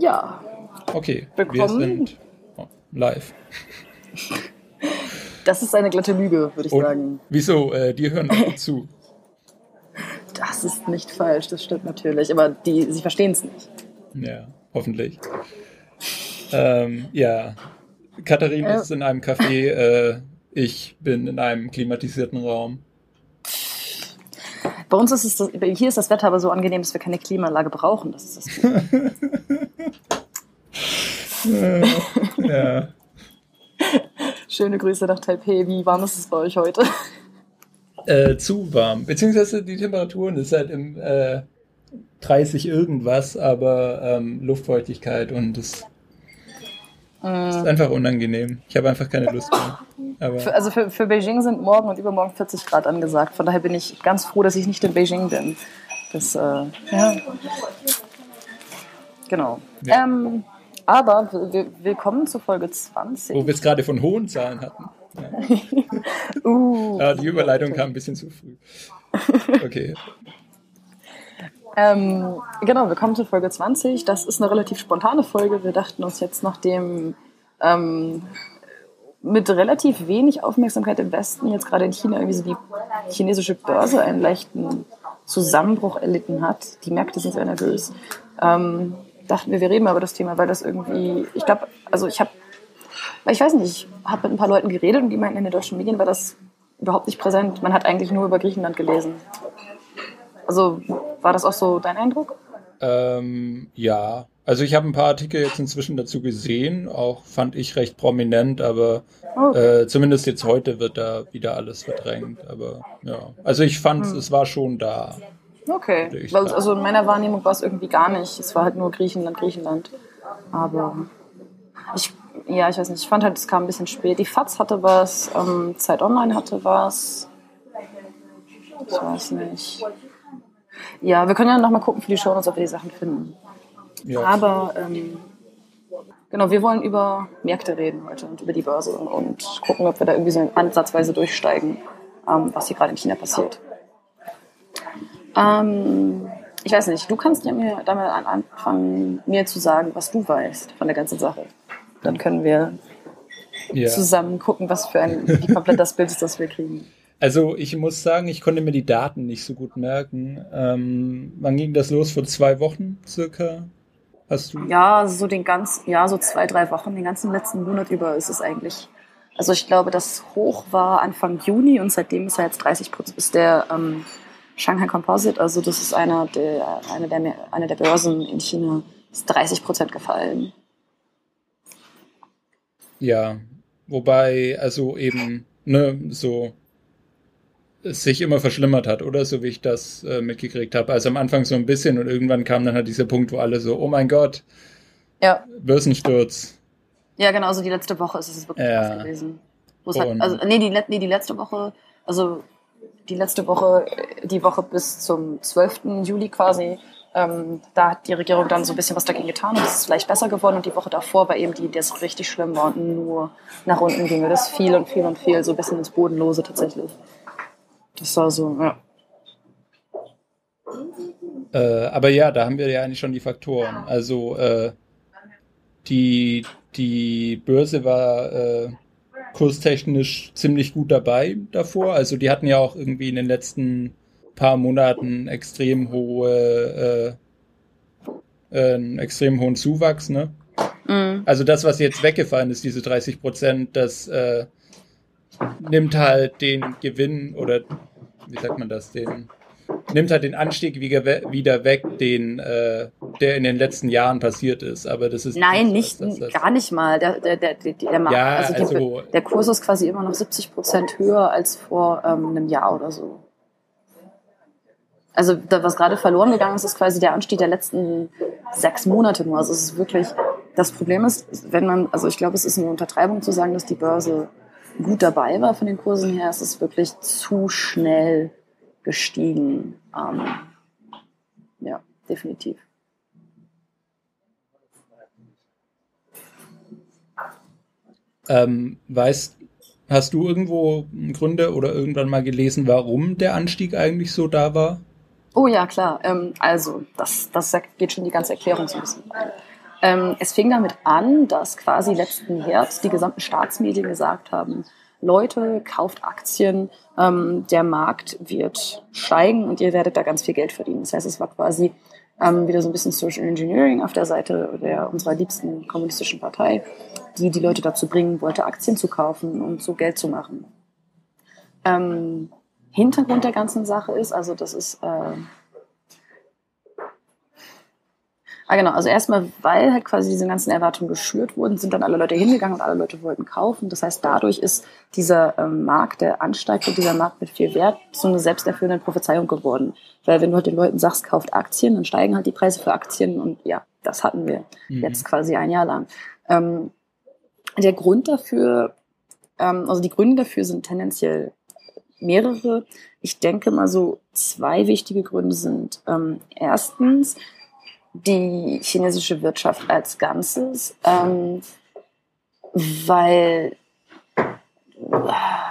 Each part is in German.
Ja. Okay, Willkommen. wir sind live. Das ist eine glatte Lüge, würde ich Und sagen. wieso? Äh, die hören zu. Das ist nicht falsch, das stimmt natürlich. Aber die, sie verstehen es nicht. Ja, hoffentlich. Ähm, ja, Katharin Ja. ist in einem Café, äh, ich bin in einem klimatisierten Raum. Bei uns ist es, das, hier ist das Wetter aber so angenehm, dass wir keine Klimaanlage brauchen. Das ist das. Ja. Schöne Grüße nach Taipei. Wie warm ist es bei euch heute? Äh, zu warm. Beziehungsweise die Temperaturen ist halt im äh, 30 irgendwas, aber ähm, Luftfeuchtigkeit und es ist einfach unangenehm. Ich habe einfach keine Lust mehr. Für, also für, für Beijing sind morgen und übermorgen 40 Grad angesagt. Von daher bin ich ganz froh, dass ich nicht in Beijing bin. Das, äh, ja. Genau. Ja. Ähm, aber willkommen zu Folge 20. wo wir es gerade von hohen Zahlen hatten. Uh, Ja, die Überleitung kam ein bisschen zu früh. Okay. Ähm, genau, willkommen zu Folge 20. Das ist eine relativ spontane Folge. Wir dachten uns jetzt nach dem ähm, mit relativ wenig Aufmerksamkeit im Westen, jetzt gerade in China, irgendwie so die chinesische Börse einen leichten Zusammenbruch erlitten hat. Die Märkte sind sehr nervös. Ähm, dachten wir, wir reden mal über das Thema, weil das irgendwie, ich glaube, also ich habe, ich weiß nicht, ich habe mit ein paar Leuten geredet und die meinten, in den deutschen Medien war das überhaupt nicht präsent. Man hat eigentlich nur über Griechenland gelesen. Also war das auch so dein Eindruck? Ähm, ja, also ich habe ein paar Artikel jetzt inzwischen dazu gesehen, auch fand ich recht prominent, aber Oh. äh, zumindest jetzt heute wird da wieder alles verdrängt. Aber ja, also ich fand, Hm. es war schon da. Okay. Also in meiner Wahrnehmung war es irgendwie gar nicht. Es war halt nur Griechenland, Griechenland. Aber ich, ja, ich weiß nicht. Ich fand halt, es kam ein bisschen spät. Die FAZ hatte was, ähm, Zeit Online hatte was. Ich weiß nicht. Ja, wir können ja nochmal gucken für die Show, ob wir die Sachen finden. Ja. Aber ähm, genau, wir wollen über Märkte reden heute und über die Börse und gucken, ob wir da irgendwie so ansatzweise durchsteigen, ähm, was hier gerade in China passiert. Ähm, ich weiß nicht, du kannst ja mir da mal an- anfangen, mir zu sagen, was du weißt von der ganzen Sache. Dann können wir ja. zusammen gucken, was für ein, wie komplett das Bild ist, das wir kriegen. Also ich muss sagen, ich konnte mir die Daten nicht so gut merken. Ähm, wann ging das los? Vor zwei Wochen circa? Hast du? Ja, so den ganz, ja, so zwei, drei Wochen, den ganzen letzten Monat über ist es eigentlich. Also ich glaube, das Hoch war Anfang Juni und seitdem ist er jetzt 30 Prozent, ist der ähm, Shanghai Composite, also das ist einer der, eine der, eine der Börsen in China, ist 30 Prozent gefallen. Ja, wobei, also eben, ne, so es sich immer verschlimmert hat, oder? So wie ich das äh, mitgekriegt habe. Also am Anfang so ein bisschen und irgendwann kam dann halt dieser Punkt, wo alle so, oh mein Gott, Ja, Börsensturz. ja, genau, also die letzte Woche ist es wirklich Ja. gewesen. Halt, also, nee, die, nee, die letzte Woche, also die letzte Woche, die Woche bis zum 12. Juli quasi, ähm, da hat die Regierung dann so ein bisschen was dagegen getan und es ist vielleicht besser geworden. Und die Woche davor war eben die, die es richtig schlimm war und nur nach unten ging. Das fiel und fiel und fiel, so ein bisschen ins Bodenlose tatsächlich. Das war so, ja. Äh, aber ja, da haben wir ja eigentlich schon die Faktoren. Also äh, die, die Börse war äh, kurstechnisch ziemlich gut dabei davor. Also die hatten ja auch irgendwie in den letzten paar Monaten extrem hohe, äh, äh, einen extrem hohen Zuwachs, ne? Mhm. Also das, was jetzt weggefallen ist, diese 30 Prozent, das äh, nimmt halt den Gewinn oder wie sagt man das, den nimmt halt den Anstieg wieder, we- wieder weg, den äh, der in den letzten Jahren passiert ist. Aber das ist Nein, nicht, das- das- gar nicht mal. Der, der, der, der, der, Markt, Ja, also die, also- der Kurs ist quasi immer noch 70 Prozent höher als vor ähm, einem Jahr oder so. Also da, was gerade verloren gegangen ist, ist quasi der Anstieg der letzten sechs Monate nur. Also es ist wirklich, das Problem ist, wenn man, also ich glaube, es ist eine Untertreibung zu sagen, dass die Börse gut dabei war von den Kursen her. Es ist wirklich zu schnell gestiegen. Ähm, ja, definitiv. Ähm, weißt, hast du irgendwo Gründe oder irgendwann mal gelesen, warum der Anstieg eigentlich so da war? Oh ja, klar. Ähm, also, das, das geht schon die ganze Erklärung so ein bisschen. Ähm, es fing damit an, dass quasi letzten Herbst die gesamten Staatsmedien gesagt haben, Leute, kauft Aktien, ähm, der Markt wird steigen und ihr werdet da ganz viel Geld verdienen. Das heißt, es war quasi ähm, wieder so ein bisschen Social Engineering auf der Seite der, unserer liebsten kommunistischen Partei, die die Leute dazu bringen wollte, Aktien zu kaufen und so Geld zu machen. Ähm, Hintergrund der ganzen Sache ist, also das ist äh, Ah, genau. Also erstmal, weil halt quasi diese ganzen Erwartungen geschürt wurden, sind dann alle Leute hingegangen und alle Leute wollten kaufen. Das heißt, dadurch ist dieser ähm, Markt, der ansteigt und dieser Markt mit viel Wert, so eine selbsterfüllende Prophezeiung geworden. Weil wenn du halt den Leuten sagst, kauft Aktien, dann steigen halt die Preise für Aktien und ja, das hatten wir mhm. jetzt quasi ein Jahr lang. Ähm, der Grund dafür, ähm, also die Gründe dafür sind tendenziell mehrere. Ich denke mal so zwei wichtige Gründe sind ähm, erstens, die chinesische Wirtschaft als Ganzes, ähm, weil,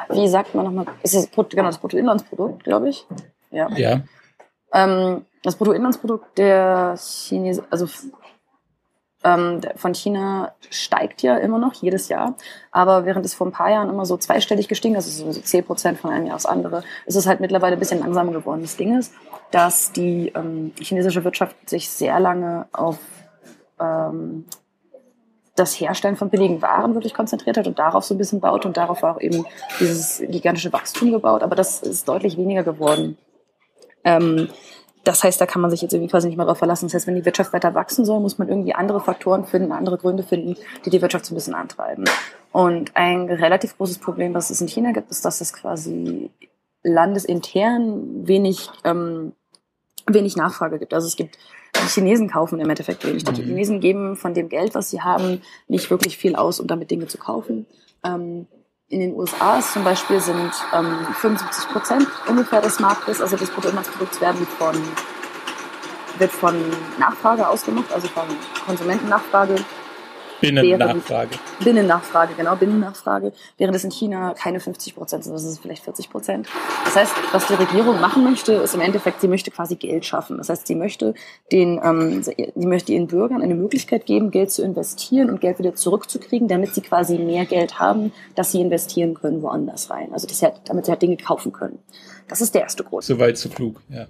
wie sagt man nochmal, ist es genau das Bruttoinlandsprodukt, glaube ich? Ja. ja. Ähm, das Bruttoinlandsprodukt der Chinesen, also ähm, von China steigt ja immer noch jedes Jahr, aber während es vor ein paar Jahren immer so zweistellig gestiegen ist, also so 10 Prozent von einem Jahr aufs andere, ist es halt mittlerweile ein bisschen langsamer geworden. Das Ding ist, dass die ähm, chinesische Wirtschaft sich sehr lange auf ähm, das Herstellen von billigen Waren wirklich konzentriert hat und darauf so ein bisschen baut und darauf auch eben dieses gigantische Wachstum gebaut, aber das ist deutlich weniger geworden. Ähm, das heißt, da kann man sich jetzt irgendwie quasi nicht mehr drauf verlassen. Das heißt, wenn die Wirtschaft weiter wachsen soll, muss man irgendwie andere Faktoren finden, andere Gründe finden, die die Wirtschaft so ein bisschen antreiben. Und ein relativ großes Problem, was es in China gibt, ist, dass es quasi landesintern wenig, ähm, wenig Nachfrage gibt. Also es gibt die Chinesen kaufen im Endeffekt wenig. Die mhm. Chinesen geben von dem Geld, was sie haben, nicht wirklich viel aus, um damit Dinge zu kaufen. Ähm, in den USA ist zum Beispiel sind ähm, 75 Prozent ungefähr des Marktes, also des Bruttoinlandsprodukts werden von, wird von Nachfrage ausgemacht, also von Konsumentennachfrage Binnennachfrage. Binnennachfrage, genau, Binnennachfrage. Während es in China keine 50 Prozent sind, das ist vielleicht 40 Prozent. Das heißt, was die Regierung machen möchte, ist im Endeffekt, sie möchte quasi Geld schaffen. Das heißt, sie möchte den, ähm, sie möchte ihren Bürgern eine Möglichkeit geben, Geld zu investieren und Geld wieder zurückzukriegen, damit sie quasi mehr Geld haben, dass sie investieren können woanders rein. Also das, damit sie halt Dinge kaufen können. Das ist der erste Grund. Soweit so klug, ja.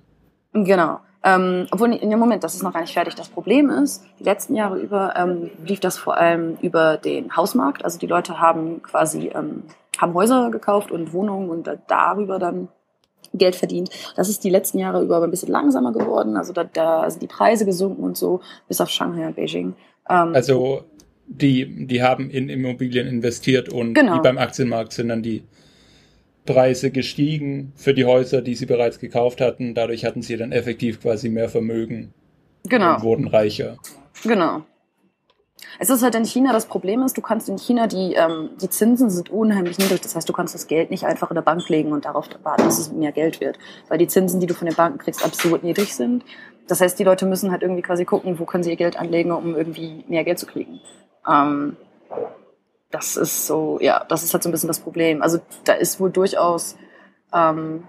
Genau. Ähm, obwohl, in dem Moment, das ist noch gar nicht fertig. Das Problem ist, die letzten Jahre über ähm, lief das vor allem über den Hausmarkt. Also die Leute haben quasi ähm, haben Häuser gekauft und Wohnungen und darüber dann Geld verdient. Das ist die letzten Jahre über aber ein bisschen langsamer geworden. Also da, da sind die Preise gesunken und so, bis auf Shanghai und Beijing. Ähm, also die, die haben in Immobilien investiert und genau. wie beim Aktienmarkt sind dann die Preise gestiegen für die Häuser, die sie bereits gekauft hatten. Dadurch hatten sie dann effektiv quasi mehr Vermögen genau. und wurden reicher. Genau. Es ist halt in China, das Problem ist, du kannst in China, die, ähm, die Zinsen sind unheimlich niedrig. Das heißt, du kannst das Geld nicht einfach in der Bank legen und darauf warten, dass es mehr Geld wird. Weil die Zinsen, die du von den Banken kriegst, absurd niedrig sind. Das heißt, die Leute müssen halt irgendwie quasi gucken, wo können sie ihr Geld anlegen, um irgendwie mehr Geld zu kriegen. Ähm, das ist so, ja, das ist halt so ein bisschen das Problem. Also da ist wohl durchaus, ähm,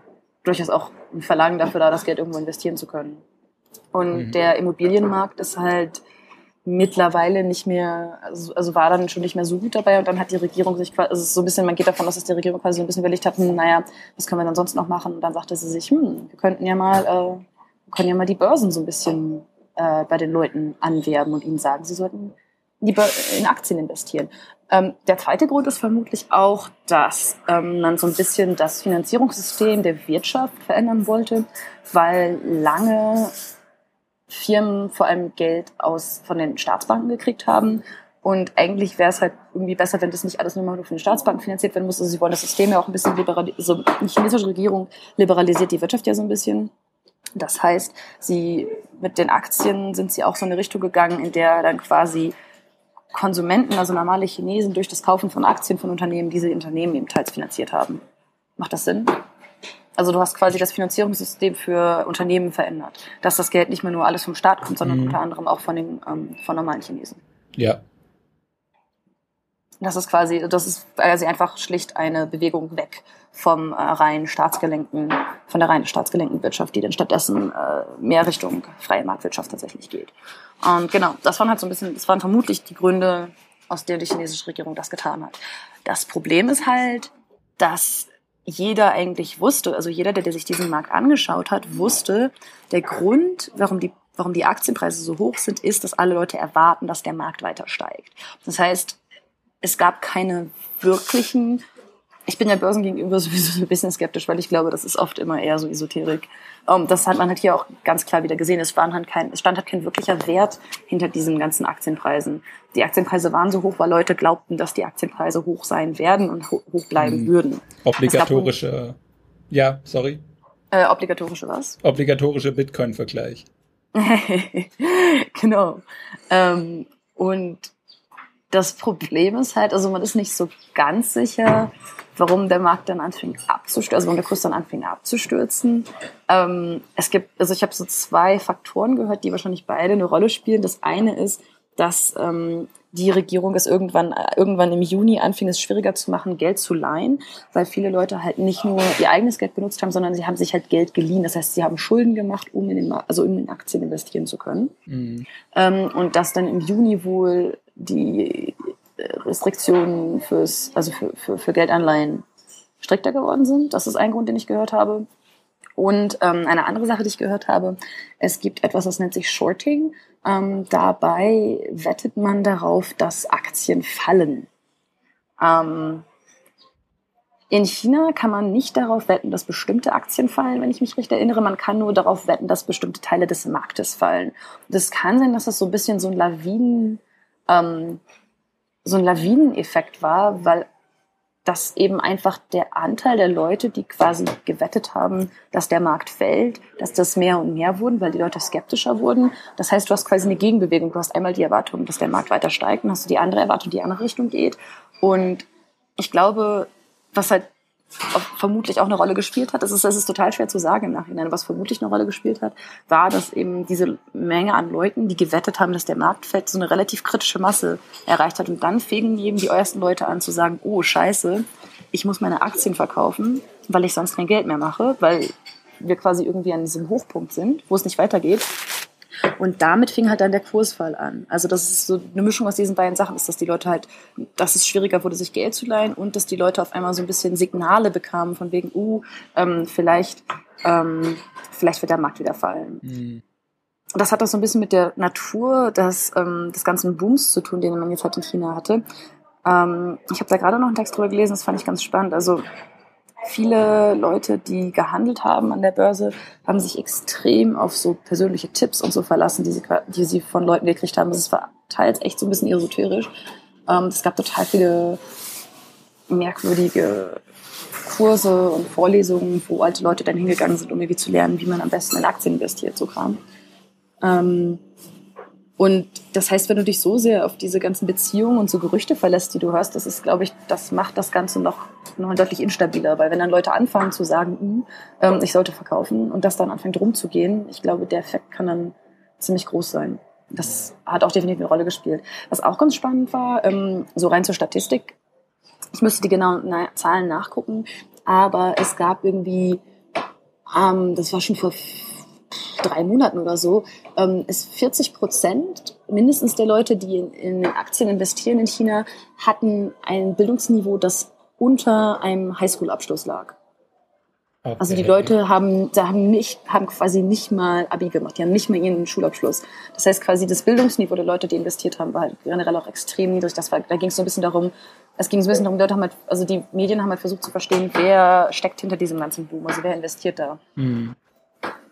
durchaus auch ein Verlangen dafür da, das Geld irgendwo investieren zu können. Und mhm. der Immobilienmarkt ist halt mittlerweile nicht mehr, also, also war dann schon nicht mehr so gut dabei und dann hat die Regierung sich quasi, also so ein bisschen, man geht davon aus, dass die Regierung quasi so ein bisschen überlegt hat, hm, naja, was können wir dann sonst noch machen? Und dann sagte sie sich, hm, wir könnten ja mal, äh, wir können ja mal die Börsen so ein bisschen äh, bei den Leuten anwerben und ihnen sagen, sie sollten lieber in Aktien investieren. Ähm, der zweite Grund ist vermutlich auch, dass ähm, man so ein bisschen das Finanzierungssystem der Wirtschaft verändern wollte, weil lange Firmen vor allem Geld aus von den Staatsbanken gekriegt haben. Und eigentlich wäre es halt irgendwie besser, wenn das nicht alles nur mal nur von den Staatsbanken finanziert werden muss. Also sie wollen das System ja auch ein bisschen liberalisieren. Also die chinesische Regierung liberalisiert die Wirtschaft ja so ein bisschen. Das heißt, sie mit den Aktien sind sie auch so eine Richtung gegangen, in der dann quasi Konsumenten, also normale Chinesen, durch das Kaufen von Aktien von Unternehmen diese Unternehmen eben teils finanziert haben. Macht das Sinn? Also du hast quasi das Finanzierungssystem für Unternehmen verändert, dass das Geld nicht mehr nur alles vom Staat kommt, sondern mhm. unter anderem auch von den ähm, von normalen Chinesen. Ja. Das ist quasi, das ist quasi einfach schlicht eine Bewegung weg vom äh, rein staatsgelenkten, von der rein staatsgelenkten Wirtschaft, die dann stattdessen äh, mehr Richtung freie Marktwirtschaft tatsächlich geht. Und genau, das waren halt so ein bisschen, das waren vermutlich die Gründe, aus denen die chinesische Regierung das getan hat. Das Problem ist halt, dass jeder eigentlich wusste, also jeder, der, der sich diesen Markt angeschaut hat, wusste, der Grund, warum die warum die Aktienpreise so hoch sind, ist, dass alle Leute erwarten, dass der Markt weiter steigt. Das heißt, es gab keine wirklichen ich bin ja Börsen gegenüber sowieso so ein bisschen skeptisch, weil ich glaube, das ist oft immer eher so Esoterik. Um, ähm, das hat man halt hier auch ganz klar wieder gesehen. Es, waren halt kein, es stand halt kein wirklicher Wert hinter diesen ganzen Aktienpreisen. Die Aktienpreise waren so hoch, weil Leute glaubten, dass die Aktienpreise hoch sein werden und ho hoch bleiben mhm. würden. Obligatorische, ja, sorry. Äh, obligatorische was? Obligatorische Bitcoin-Vergleich. genau. Ähm, und das Problem ist halt, also man ist nicht so ganz sicher, warum der Markt dann anfing abzustürzen, also warum der Kurs dann anfing abzustürzen. Ähm, es gibt, also ich habe so zwei Faktoren gehört, die wahrscheinlich beide eine Rolle spielen. Das eine ist, dass ähm, die Regierung es irgendwann, irgendwann im Juni anfing, es schwieriger zu machen, Geld zu leihen, weil viele Leute halt nicht nur ihr eigenes Geld benutzt haben, sondern sie haben sich halt Geld geliehen. Das heißt, sie haben Schulden gemacht, um in den, also um in Aktien investieren zu können. Mhm. Ähm, und dass dann im Juni wohl die Restriktionen fürs, also für, für, für Geldanleihen strikter geworden sind. Das ist ein Grund, den ich gehört habe. Und ähm, eine andere Sache, die ich gehört habe, es gibt etwas, das nennt sich Shorting. Ähm, dabei wettet man darauf, dass Aktien fallen. Ähm, in China kann man nicht darauf wetten, dass bestimmte Aktien fallen, wenn ich mich richtig erinnere. Man kann nur darauf wetten, dass bestimmte Teile des Marktes fallen. Das kann sein, dass das so ein bisschen so ein Lawinen, ähm, so ein Lawineneffekt war, weil das eben einfach der Anteil der Leute, die quasi gewettet haben, dass der Markt fällt, dass das mehr und mehr wurden, weil die Leute skeptischer wurden. Das heißt, du hast quasi eine Gegenbewegung. Du hast einmal die Erwartung, dass der Markt weiter steigt, und hast du die andere Erwartung, die in die andere Richtung geht. Und ich glaube, was halt vermutlich auch eine Rolle gespielt hat. Das ist, das ist total schwer zu sagen im Nachhinein. Was vermutlich eine Rolle gespielt hat, war, dass eben diese Menge an Leuten, die gewettet haben, dass der Markt fällt, so eine relativ kritische Masse erreicht hat. Und dann fingen eben die ersten Leute an zu sagen, oh scheiße, ich muss meine Aktien verkaufen, weil ich sonst kein Geld mehr mache, weil wir quasi irgendwie an diesem Hochpunkt sind, wo es nicht weitergeht. Und damit fing halt dann der Kursfall an. Also das ist so eine Mischung aus diesen beiden Sachen, ist, dass die Leute halt, dass es schwieriger wurde, sich Geld zu leihen und dass die Leute auf einmal so ein bisschen Signale bekamen von wegen, uh, ähm, vielleicht, ähm, vielleicht wird der Markt wieder fallen. Mhm. Das hat auch so ein bisschen mit der Natur des, ähm, des ganzen Booms zu tun, den man jetzt halt in China hatte. Ähm, ich habe da gerade noch einen Text drüber gelesen, das fand ich ganz spannend. Also viele Leute, die gehandelt haben an der Börse, haben sich extrem auf so persönliche Tipps und so verlassen, die sie, die sie von Leuten gekriegt haben. Das war teils echt so ein bisschen esoterisch. Ähm, es gab total viele merkwürdige Kurse und Vorlesungen, wo alte Leute dann hingegangen sind, um irgendwie zu lernen, wie man am besten in Aktien investiert, so Kram. Ähm, und das heißt, wenn du dich so sehr auf diese ganzen Beziehungen und so Gerüchte verlässt, die du hörst, das ist, glaube ich, das macht das Ganze noch, noch deutlich instabiler. Weil wenn dann Leute anfangen zu sagen, uh, ähm, ich sollte verkaufen und das dann anfängt rumzugehen, ich glaube, der Effekt kann dann ziemlich groß sein. Das hat auch definitiv eine Rolle gespielt. Was auch ganz spannend war, ähm, so rein zur Statistik, ich müsste die genauen na Zahlen nachgucken, aber es gab irgendwie, ähm, das war schon vor drei Monaten oder so, ähm, ist 40 Prozent mindestens der Leute, die in, in Aktien investieren in China, hatten ein Bildungsniveau, das unter einem Highschool-Abschluss lag. Okay. Also die Leute haben, haben nicht, haben quasi nicht mal Abi gemacht, die haben nicht mal ihren Schulabschluss. Das heißt quasi das Bildungsniveau der Leute, die investiert haben, war halt generell auch extrem niedrig. Das war, da ging es so ein bisschen darum, es ging so ein bisschen darum, Leute haben halt, also die Medien haben halt versucht zu verstehen, wer steckt hinter diesem ganzen Boom, also wer investiert da. Mhm.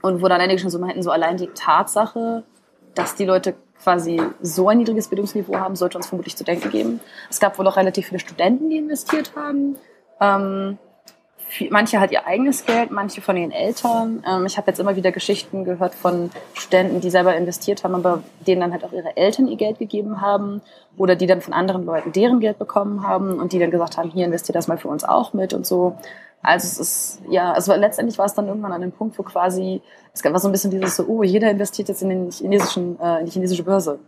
Und wo dann einige schon so meinten, so allein die Tatsache, dass die Leute quasi so ein niedriges Bildungsniveau haben, sollte uns vermutlich zu denken geben. Es gab wohl auch relativ viele Studenten, die investiert haben. Ähm, manche halt ihr eigenes Geld, manche von ihren Eltern. Ähm, ich habe jetzt immer wieder Geschichten gehört von Studenten, die selber investiert haben, aber denen dann halt auch ihre Eltern ihr Geld gegeben haben oder die dann von anderen Leuten deren Geld bekommen haben und die dann gesagt haben, hier investiert das mal für uns auch mit und so. Also es ist, ja, also letztendlich war es dann irgendwann an dem Punkt, wo quasi, es gab so ein bisschen dieses so, oh, jeder investiert jetzt in den chinesischen, äh, in die chinesische Börse.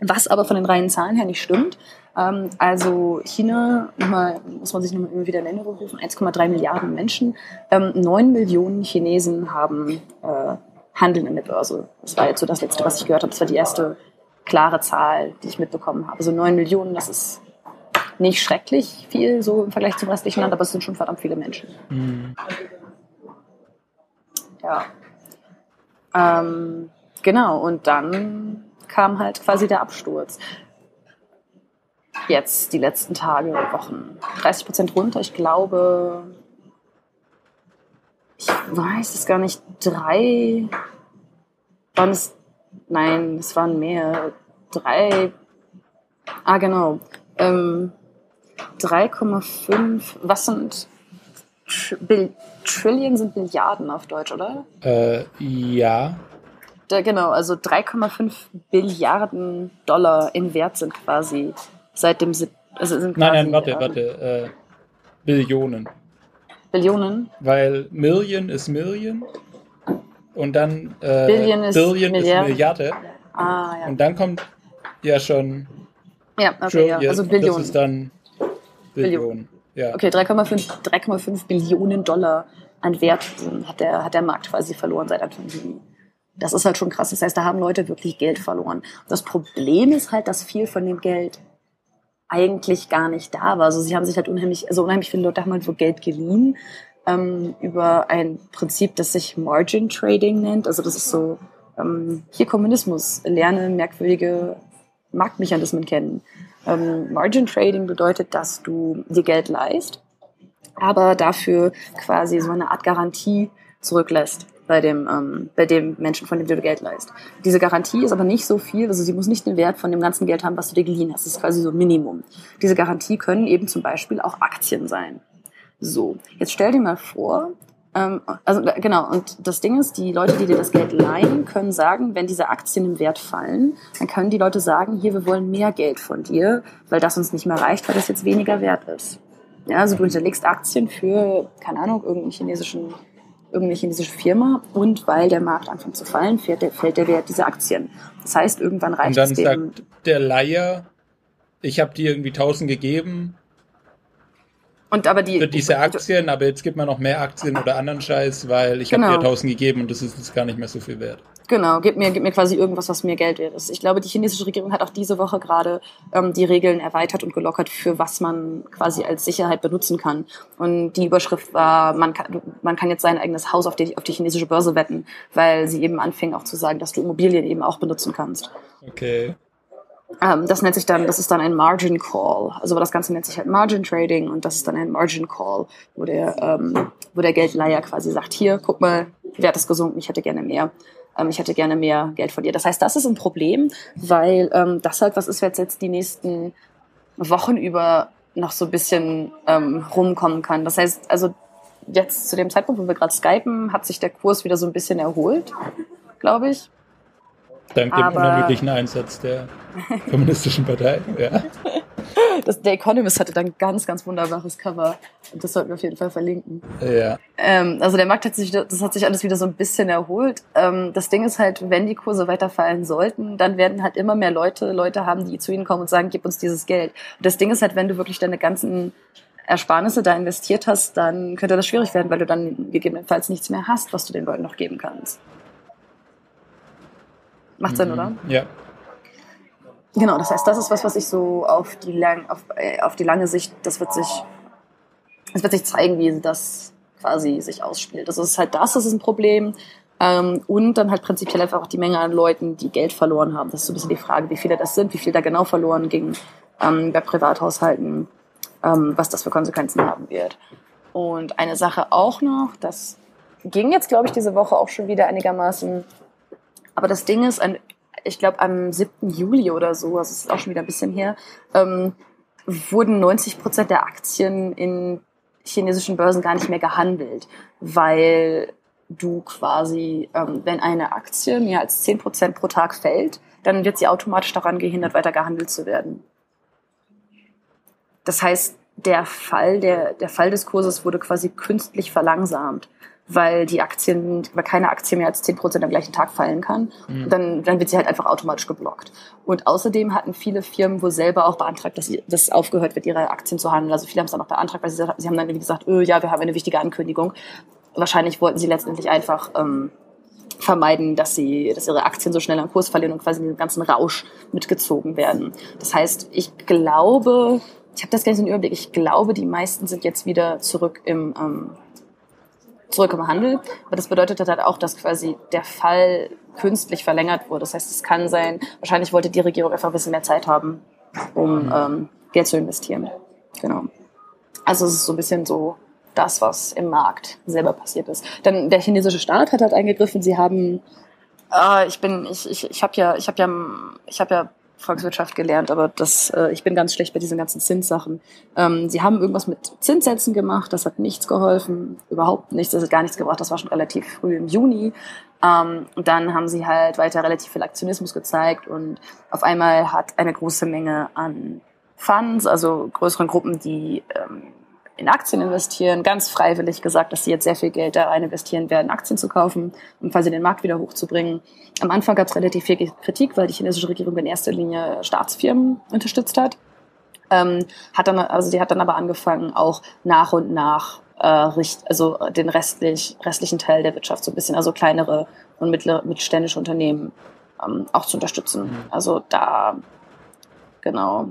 Was aber von den reinen Zahlen her nicht stimmt. Ähm, also China, nochmal, muss man sich nochmal immer wieder in Erinnerung rufen, 1,3 Milliarden Menschen. Ähm, 9 Millionen Chinesen haben äh, Handeln in der Börse. Das war jetzt so das Letzte, was ich gehört habe. Das war die erste klare Zahl, die ich mitbekommen habe. Also 9 Millionen, das ist nicht schrecklich viel so im Vergleich zum restlichen Land, aber es sind schon verdammt viele Menschen. Mhm. Ja. Ähm, genau, und dann kam halt quasi der Absturz. Jetzt, die letzten Tage, Wochen. 30 Prozent runter. Ich glaube, ich weiß es gar nicht, drei, waren es, nein, es waren mehr, drei, ah genau, ähm, 3,5, was sind Bill, Trillion sind Milliarden auf Deutsch, oder? Äh, ja. Da, genau, also 3,5 Billiarden Dollar in Wert sind quasi seit dem also sind Nein, nein, warte, ähm, warte. Äh, Billionen. Billionen? Weil Million ist Million und dann äh, Billion ist, Billion Milliarde. ist Milliarde. Ah, ja. Und dann kommt ja schon ja, okay, ja. also Billionen. Das ist dann Billionen. Ja. Okay, 3,5 Billionen Dollar an Wert hat der, hat der Markt quasi verloren seit Anfang Juni. Das ist halt schon krass. Das heißt, da haben Leute wirklich Geld verloren. Das Problem ist halt, dass viel von dem Geld eigentlich gar nicht da war. Also sie haben sich halt unheimlich, also unheimlich viele Leute haben halt wohl Geld geliehen ähm, über ein Prinzip, das sich Margin Trading nennt. Also das ist so, ähm, hier Kommunismus, lerne merkwürdige Marktmechanismen kennen. Ähm, Margin Trading bedeutet, dass du dir Geld leist, aber dafür quasi so eine Art Garantie zurücklässt bei dem, ähm, bei dem Menschen, von dem du Geld leist. Diese Garantie ist aber nicht so viel, also sie muss nicht den Wert von dem ganzen Geld haben, was du dir geliehen hast. Das ist quasi so ein Minimum. Diese Garantie können eben zum Beispiel auch Aktien sein. So, jetzt stell dir mal vor, ähm, also genau, und das Ding ist, die Leute, die dir das Geld leihen, können sagen, wenn diese Aktien im Wert fallen, dann können die Leute sagen, hier, wir wollen mehr Geld von dir, weil das uns nicht mehr reicht, weil das jetzt weniger wert ist. Ja, also du hinterlegst Aktien für, keine Ahnung, irgendeinen chinesischen, irgendeine chinesische Firma und weil der Markt anfängt zu fallen, fällt der, fällt der Wert dieser Aktien. Das heißt, irgendwann reicht es Und dann sagt der Leier, ich habe dir irgendwie 1000 gegeben, und aber die. Für diese Aktien, aber jetzt gibt man noch mehr Aktien oder anderen Scheiß, weil ich genau. habe dir 1000 gegeben und das ist jetzt gar nicht mehr so viel wert. Genau, gib mir, gib mir quasi irgendwas, was mir Geld wert ist. Ich glaube, die chinesische Regierung hat auch diese Woche gerade ähm, die Regeln erweitert und gelockert, für was man quasi als Sicherheit benutzen kann. Und die Überschrift war, man kann, man kann jetzt sein eigenes Haus auf die, auf die chinesische Börse wetten, weil sie eben anfing auch zu sagen, dass du Immobilien eben auch benutzen kannst. Okay. Ähm, das nennt sich dann, das ist dann ein Margin Call. Also das Ganze nennt sich halt Margin Trading und das ist dann ein Margin Call, wo der, ähm, wo der Geldleiher quasi sagt, hier, guck mal, Wert ist gesunken, ich hätte gerne mehr. Ähm, ich hätte gerne mehr Geld von dir. Das heißt, das ist ein Problem, weil ähm, das halt was ist, was jetzt die nächsten Wochen über noch so ein bisschen ähm, rumkommen kann. Das heißt, also jetzt zu dem Zeitpunkt, wo wir gerade skypen, hat sich der Kurs wieder so ein bisschen erholt, glaube ich. Dank dem unermüdlichen Einsatz der kommunistischen Partei. Ja. Das, der Economist hatte dann ein ganz, ganz wunderbares Cover. Und das sollten wir auf jeden Fall verlinken. Ja. Ähm, also der Markt hat sich, das hat sich alles wieder so ein bisschen erholt. Ähm, das Ding ist halt, wenn die Kurse weiterfallen sollten, dann werden halt immer mehr Leute, Leute haben, die zu ihnen kommen und sagen, gib uns dieses Geld. Und das Ding ist halt, wenn du wirklich deine ganzen Ersparnisse da investiert hast, dann könnte das schwierig werden, weil du dann gegebenenfalls nichts mehr hast, was du den Leuten noch geben kannst. Macht Sinn, mhm. oder? Ja. Genau, das heißt, das ist was, was ich so auf die, lang, auf, äh, auf die lange Sicht, das wird sich, es wird sich zeigen, wie das quasi sich ausspielt. Das ist halt das, das ist ein Problem. Ähm, und dann halt prinzipiell einfach auch die Menge an Leuten, die Geld verloren haben. Das ist so ein bisschen die Frage, wie viele das sind, wie viel da genau verloren ging ähm, bei Privathaushalten, ähm, was das für Konsequenzen haben wird. Und eine Sache auch noch, das ging jetzt, glaube ich, diese Woche auch schon wieder einigermaßen aber das Ding ist, ein, ich glaube am 7. Juli oder so, also es ist auch schon wieder ein bisschen her, ähm, wurden 90 Prozent der Aktien in chinesischen Börsen gar nicht mehr gehandelt, weil du quasi, ähm, wenn eine Aktie mehr als 10 Prozent pro Tag fällt, dann wird sie automatisch daran gehindert, weiter gehandelt zu werden. Das heißt, der Fall, der, der Fall des Kurses wurde quasi künstlich verlangsamt weil die Aktien, weil keine Aktie mehr als 10% am gleichen Tag fallen kann. Mhm. Dann, dann wird sie halt einfach automatisch geblockt. Und außerdem hatten viele Firmen wohl selber auch beantragt, dass, dass aufgehört wird, ihre Aktien zu handeln. Also viele haben es dann auch beantragt, weil sie, sie haben dann irgendwie gesagt, öh, ja, wir haben eine wichtige Ankündigung. Wahrscheinlich wollten sie letztendlich einfach ähm, vermeiden, dass sie, dass ihre Aktien so schnell an Kurs verlieren und quasi in den ganzen Rausch mitgezogen werden. Das heißt, ich glaube, ich habe das gar nicht so einen Überblick, ich glaube, die meisten sind jetzt wieder zurück im ähm, zurück im Handel. Aber das bedeutet halt auch, dass quasi der Fall künstlich verlängert wurde. Das heißt, es kann sein, wahrscheinlich wollte die Regierung einfach ein bisschen mehr Zeit haben, um ähm, Geld zu investieren. Genau. Also es ist so ein bisschen so das, was im Markt selber passiert ist. Dann der chinesische Staat hat halt eingegriffen. Sie haben, äh, ich bin, ich, ich, ich habe ja, ich habe ja, ich habe ja Volkswirtschaft gelernt, aber das, äh, ich bin ganz schlecht bei diesen ganzen Zinssachen. Ähm, sie haben irgendwas mit Zinssätzen gemacht, das hat nichts geholfen, überhaupt nichts, das hat gar nichts gebracht, das war schon relativ früh im Juni. Ähm, und dann haben sie halt weiter relativ viel Aktionismus gezeigt und auf einmal hat eine große Menge an Funds, also größeren Gruppen, die ähm, in Aktien investieren, ganz freiwillig gesagt, dass sie jetzt sehr viel Geld da rein investieren werden, Aktien zu kaufen, um quasi den Markt wieder hochzubringen. Am Anfang gab es relativ viel Kritik, weil die chinesische Regierung in erster Linie Staatsfirmen unterstützt hat. Ähm, hat dann, also die hat dann aber angefangen, auch nach und nach äh, also den restlich, restlichen Teil der Wirtschaft so ein bisschen, also kleinere und mittlere, mittelständische Unternehmen ähm, auch zu unterstützen. Mhm. Also da, genau.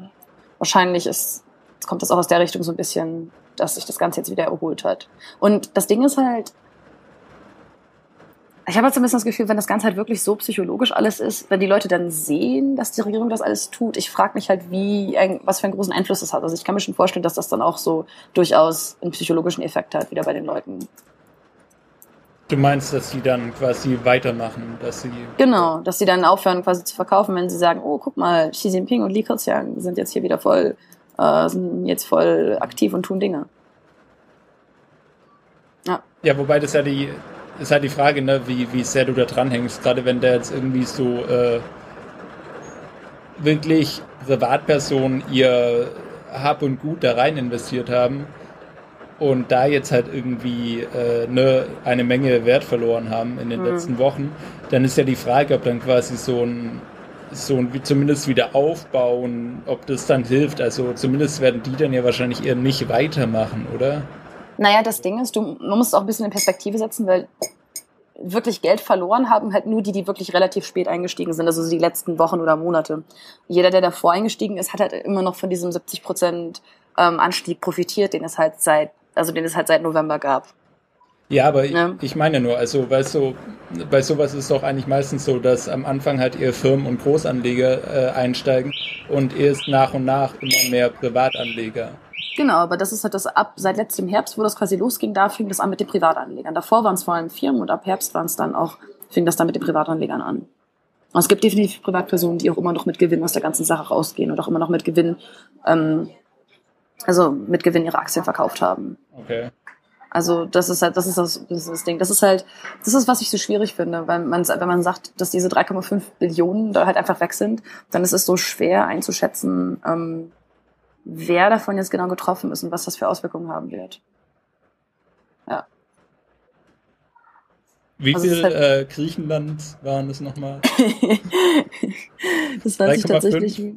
Wahrscheinlich ist, kommt das auch aus der Richtung so ein bisschen dass sich das Ganze jetzt wieder erholt hat. Und das Ding ist halt, ich habe jetzt ein bisschen das Gefühl, wenn das Ganze halt wirklich so psychologisch alles ist, wenn die Leute dann sehen, dass die Regierung das alles tut, ich frage mich halt, wie, was für einen großen Einfluss das hat. Also ich kann mir schon vorstellen, dass das dann auch so durchaus einen psychologischen Effekt hat, wieder bei den Leuten. Du meinst, dass sie dann quasi weitermachen, dass sie. Genau, dass sie dann aufhören quasi zu verkaufen, wenn sie sagen, oh, guck mal, Xi Jinping und Li Keqiang sind jetzt hier wieder voll äh, sind jetzt voll aktiv und tun Dinge. Ja. Ja, wobei das ja die ist halt die Frage, ne, wie, wie sehr du da dranhängst, gerade wenn der jetzt irgendwie so äh, wirklich Privatpersonen ihr Hab und Gut da rein investiert haben und da jetzt halt irgendwie äh, ne, eine Menge Wert verloren haben in den mhm. letzten Wochen, dann ist ja die Frage, ob dann quasi so ein so wie zumindest wieder aufbauen, ob das dann hilft. Also zumindest werden die dann ja wahrscheinlich eher nicht weitermachen, oder? Naja, das Ding ist, du musst auch ein bisschen in Perspektive setzen, weil wirklich Geld verloren haben halt nur die, die wirklich relativ spät eingestiegen sind, also die letzten Wochen oder Monate. Jeder, der davor eingestiegen ist, hat halt immer noch von diesem 70 Prozent ähm, Anstieg profitiert, den es halt seit, also den es halt seit November gab. Ja, aber ja. Ich, ich meine nur, also weißt du, bei sowas ist es doch eigentlich meistens so, dass am Anfang halt eher Firmen und Großanleger äh, einsteigen und erst nach und nach immer mehr Privatanleger. Genau, aber das ist halt das ab seit letztem Herbst, wo das quasi losging, da fing das an mit den Privatanlegern. Davor waren es vor allem Firmen und ab Herbst waren es dann auch, fing das dann mit den Privatanlegern an. Und es gibt definitiv Privatpersonen, die auch immer noch mit Gewinn aus der ganzen Sache rausgehen und auch immer noch mit Gewinn, ähm, also mit Gewinn ihre Aktien verkauft haben. Okay. Also das ist halt, das ist das, das ist das Ding. Das ist halt, das ist, was ich so schwierig finde, weil man, wenn man sagt, dass diese 3,5 Billionen da halt einfach weg sind, dann ist es so schwer einzuschätzen, ähm, wer davon jetzt genau getroffen ist und was das für Auswirkungen haben wird. Ja. Wie also viel halt, äh, Griechenland waren es nochmal? das weiß ich tatsächlich.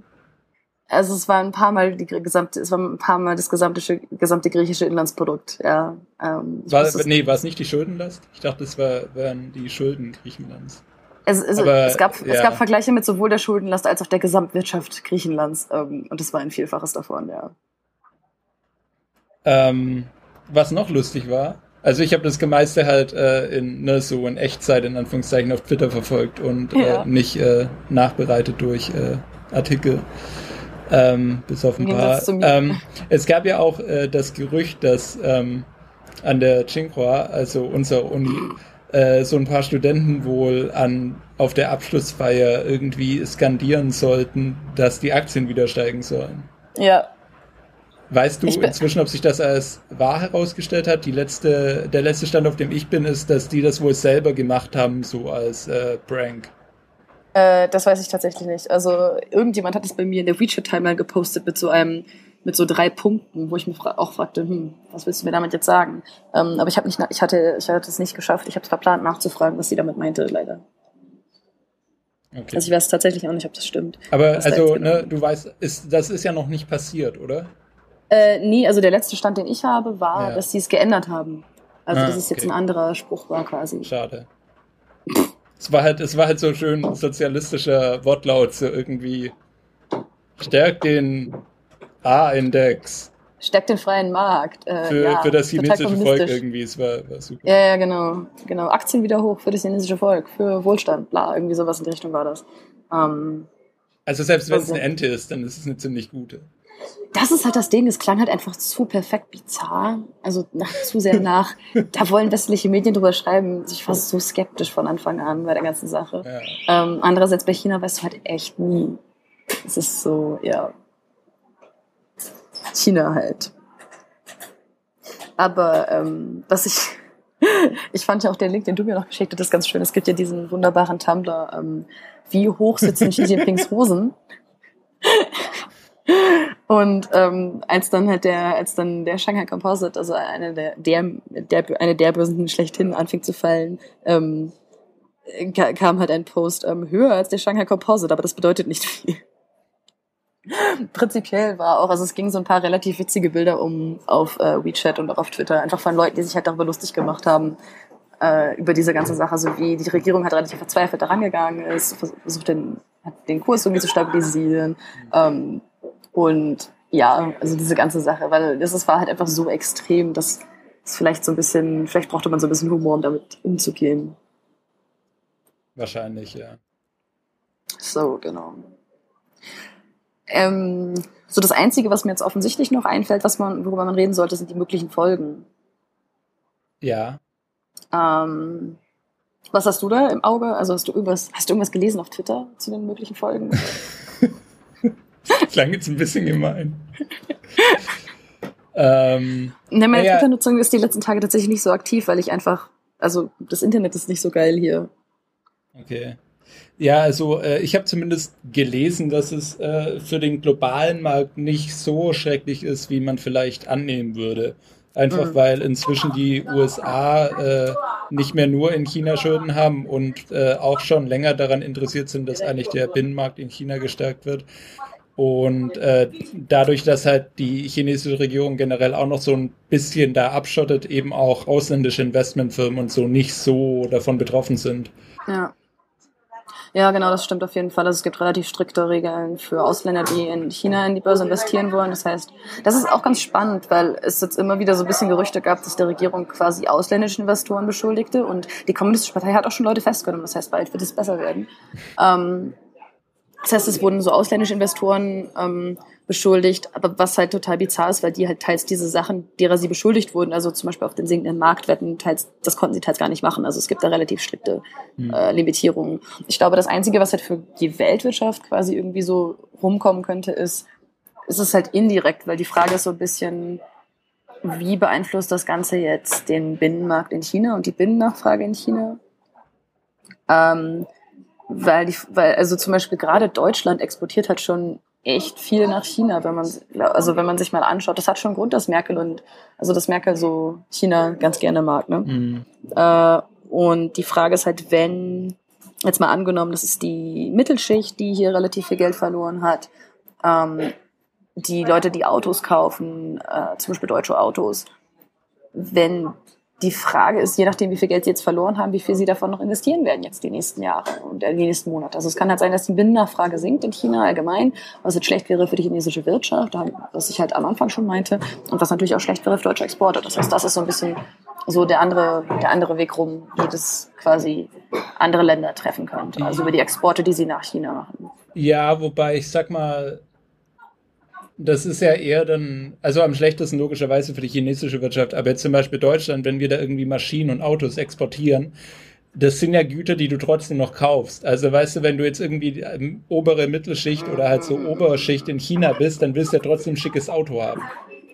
Also es war ein paar Mal die gesamte, es war ein paar Mal das gesamte, gesamte griechische Inlandsprodukt. Ja, ähm, war, nee, war es nicht die Schuldenlast? Ich dachte, es war, waren die Schulden Griechenlands. Es, es, Aber, es, gab, ja. es gab Vergleiche mit sowohl der Schuldenlast als auch der Gesamtwirtschaft Griechenlands. Ähm, und das war ein Vielfaches davon, ja. Ähm, was noch lustig war, also ich habe das gemeiste halt äh, in ne, so in Echtzeit in Anführungszeichen auf Twitter verfolgt und äh, ja. äh, nicht äh, nachbereitet durch äh, Artikel. Ähm, bis auf ein paar. Ähm, es gab ja auch äh, das Gerücht, dass ähm, an der Tsinghua, also unserer Uni, äh, so ein paar Studenten wohl an auf der Abschlussfeier irgendwie skandieren sollten, dass die Aktien wieder steigen sollen. Ja. Weißt du inzwischen, ob sich das als wahr herausgestellt hat? Die letzte, der letzte Stand, auf dem ich bin, ist, dass die das wohl selber gemacht haben, so als äh, Prank. Äh, das weiß ich tatsächlich nicht. Also irgendjemand hat es bei mir in der WeChat-Timeline gepostet mit so einem mit so drei Punkten, wo ich mir fra auch fragte, hm, was willst du mir damit jetzt sagen? Ähm, aber ich habe nicht, ich hatte, ich hatte es nicht geschafft. Ich habe es verplant nachzufragen, was sie damit meinte, leider. Okay. Also ich weiß tatsächlich auch nicht, ob das stimmt. Aber also, genau ne, du weißt, ist, das ist ja noch nicht passiert, oder? Äh, nee, also der letzte Stand, den ich habe, war, ja. dass sie es geändert haben. Also ah, dass es okay. jetzt ein anderer Spruch war quasi. Schade. es war halt, es war halt so schön sozialistischer Wortlaut, so irgendwie stärkt den A-Index. Stärkt den freien Markt. Äh, für, ja, für das chinesische Volk irgendwie, es war, war super. Ja, ja, genau. genau. Aktien wieder hoch für das chinesische Volk, für Wohlstand, bla, irgendwie sowas in die Richtung war das. Ähm, also selbst wenn es eine Ente ist, dann ist es eine ziemlich gute. Das ist halt das Ding, es klang halt einfach zu perfekt bizarr, also nach, zu sehr nach. da wollen westliche Medien drüber schreiben. Ich war so skeptisch von Anfang an bei der ganzen Sache. Ja. Ähm, andererseits bei China weißt du halt echt nie. Es ist so, ja, China halt. Aber ähm, was ich, ich fand ja auch den Link, den du mir noch geschickt hast, ganz schön. Es gibt ja diesen wunderbaren Tumblr, ähm, wie hoch sitzen Xi Jinpings Hosen? Und ähm, als dann halt der, als dann der Shanghai Composite, also eine der, der, der eine der Börsen schlechthin anfing zu fallen, ähm, kam halt ein Post ähm, höher als der Shanghai Composite, aber das bedeutet nicht viel. Prinzipiell war auch, also es ging so ein paar relativ witzige Bilder um auf äh, WeChat und auch auf Twitter, einfach von Leuten, die sich halt darüber lustig gemacht haben, äh, über diese ganze Sache, so wie die Regierung halt relativ verzweifelt daran gegangen ist, versucht den, den Kurs irgendwie zu stabilisieren. Ähm, und ja, also diese ganze Sache, weil das war halt einfach so extrem, dass es vielleicht so ein bisschen, vielleicht brauchte man so ein bisschen Humor, um damit umzugehen. Wahrscheinlich, ja. So, genau. Ähm, so das Einzige, was mir jetzt offensichtlich noch einfällt, was man, worüber man reden sollte, sind die möglichen Folgen. Ja. Ähm, was hast du da im Auge? Also hast du irgendwas, hast du irgendwas gelesen auf Twitter zu den möglichen Folgen? Klang jetzt ein bisschen gemein. ähm, ne, meine ja, Twitter-Nutzung ist die letzten Tage tatsächlich nicht so aktiv, weil ich einfach, also das Internet ist nicht so geil hier. Okay. Ja, also äh, ich habe zumindest gelesen, dass es äh, für den globalen Markt nicht so schrecklich ist, wie man vielleicht annehmen würde. Einfach mhm. weil inzwischen die USA äh, nicht mehr nur in China Schulden haben und äh, auch schon länger daran interessiert sind, dass eigentlich der Binnenmarkt in China gestärkt wird. Und äh, dadurch, dass halt die chinesische Regierung generell auch noch so ein bisschen da abschottet, eben auch ausländische Investmentfirmen und so nicht so davon betroffen sind. Ja. Ja, genau, das stimmt auf jeden Fall. Also es gibt relativ strikte Regeln für Ausländer, die in China in die Börse investieren wollen. Das heißt, das ist auch ganz spannend, weil es jetzt immer wieder so ein bisschen Gerüchte gab, dass die Regierung quasi ausländische Investoren beschuldigte und die Kommunistische Partei hat auch schon Leute festgenommen. Das heißt, bald wird es besser werden. Ähm, das heißt, es wurden so ausländische Investoren ähm, beschuldigt, aber was halt total bizarr ist, weil die halt teils diese Sachen, derer sie beschuldigt wurden, also zum Beispiel auf den sinkenden Marktwetten, teils, das konnten sie teils gar nicht machen. Also es gibt da relativ strikte hm. äh, Limitierungen. Ich glaube, das Einzige, was halt für die Weltwirtschaft quasi irgendwie so rumkommen könnte, ist, ist es halt indirekt, weil die Frage ist so ein bisschen, wie beeinflusst das Ganze jetzt den Binnenmarkt in China und die Binnennachfrage in China? Ähm, weil die, weil also zum Beispiel gerade Deutschland exportiert halt schon echt viel nach China, wenn man also wenn man sich mal anschaut, das hat schon Grund, dass Merkel und also dass Merkel so China ganz gerne mag, ne? Mhm. Äh, und die Frage ist halt, wenn jetzt mal angenommen, das ist die Mittelschicht, die hier relativ viel Geld verloren hat, ähm, die Leute, die Autos kaufen, äh, zum Beispiel deutsche Autos, wenn die Frage ist, je nachdem, wie viel Geld sie jetzt verloren haben, wie viel sie davon noch investieren werden jetzt die nächsten Jahre und die nächsten Monate. Also es kann halt sein, dass die Binnennachfrage sinkt in China allgemein, was jetzt schlecht wäre für die chinesische Wirtschaft, was ich halt am Anfang schon meinte, und was natürlich auch schlecht wäre für deutsche Exporte. Das heißt, das ist so ein bisschen so der andere, der andere Weg rum, wie das quasi andere Länder treffen könnte. Also über die Exporte, die sie nach China machen. Ja, wobei ich sag mal, das ist ja eher dann, also am schlechtesten logischerweise für die chinesische Wirtschaft, aber jetzt zum Beispiel Deutschland, wenn wir da irgendwie Maschinen und Autos exportieren, das sind ja Güter, die du trotzdem noch kaufst. Also weißt du, wenn du jetzt irgendwie ähm, obere Mittelschicht oder halt so obere Schicht in China bist, dann willst du ja trotzdem ein schickes Auto haben.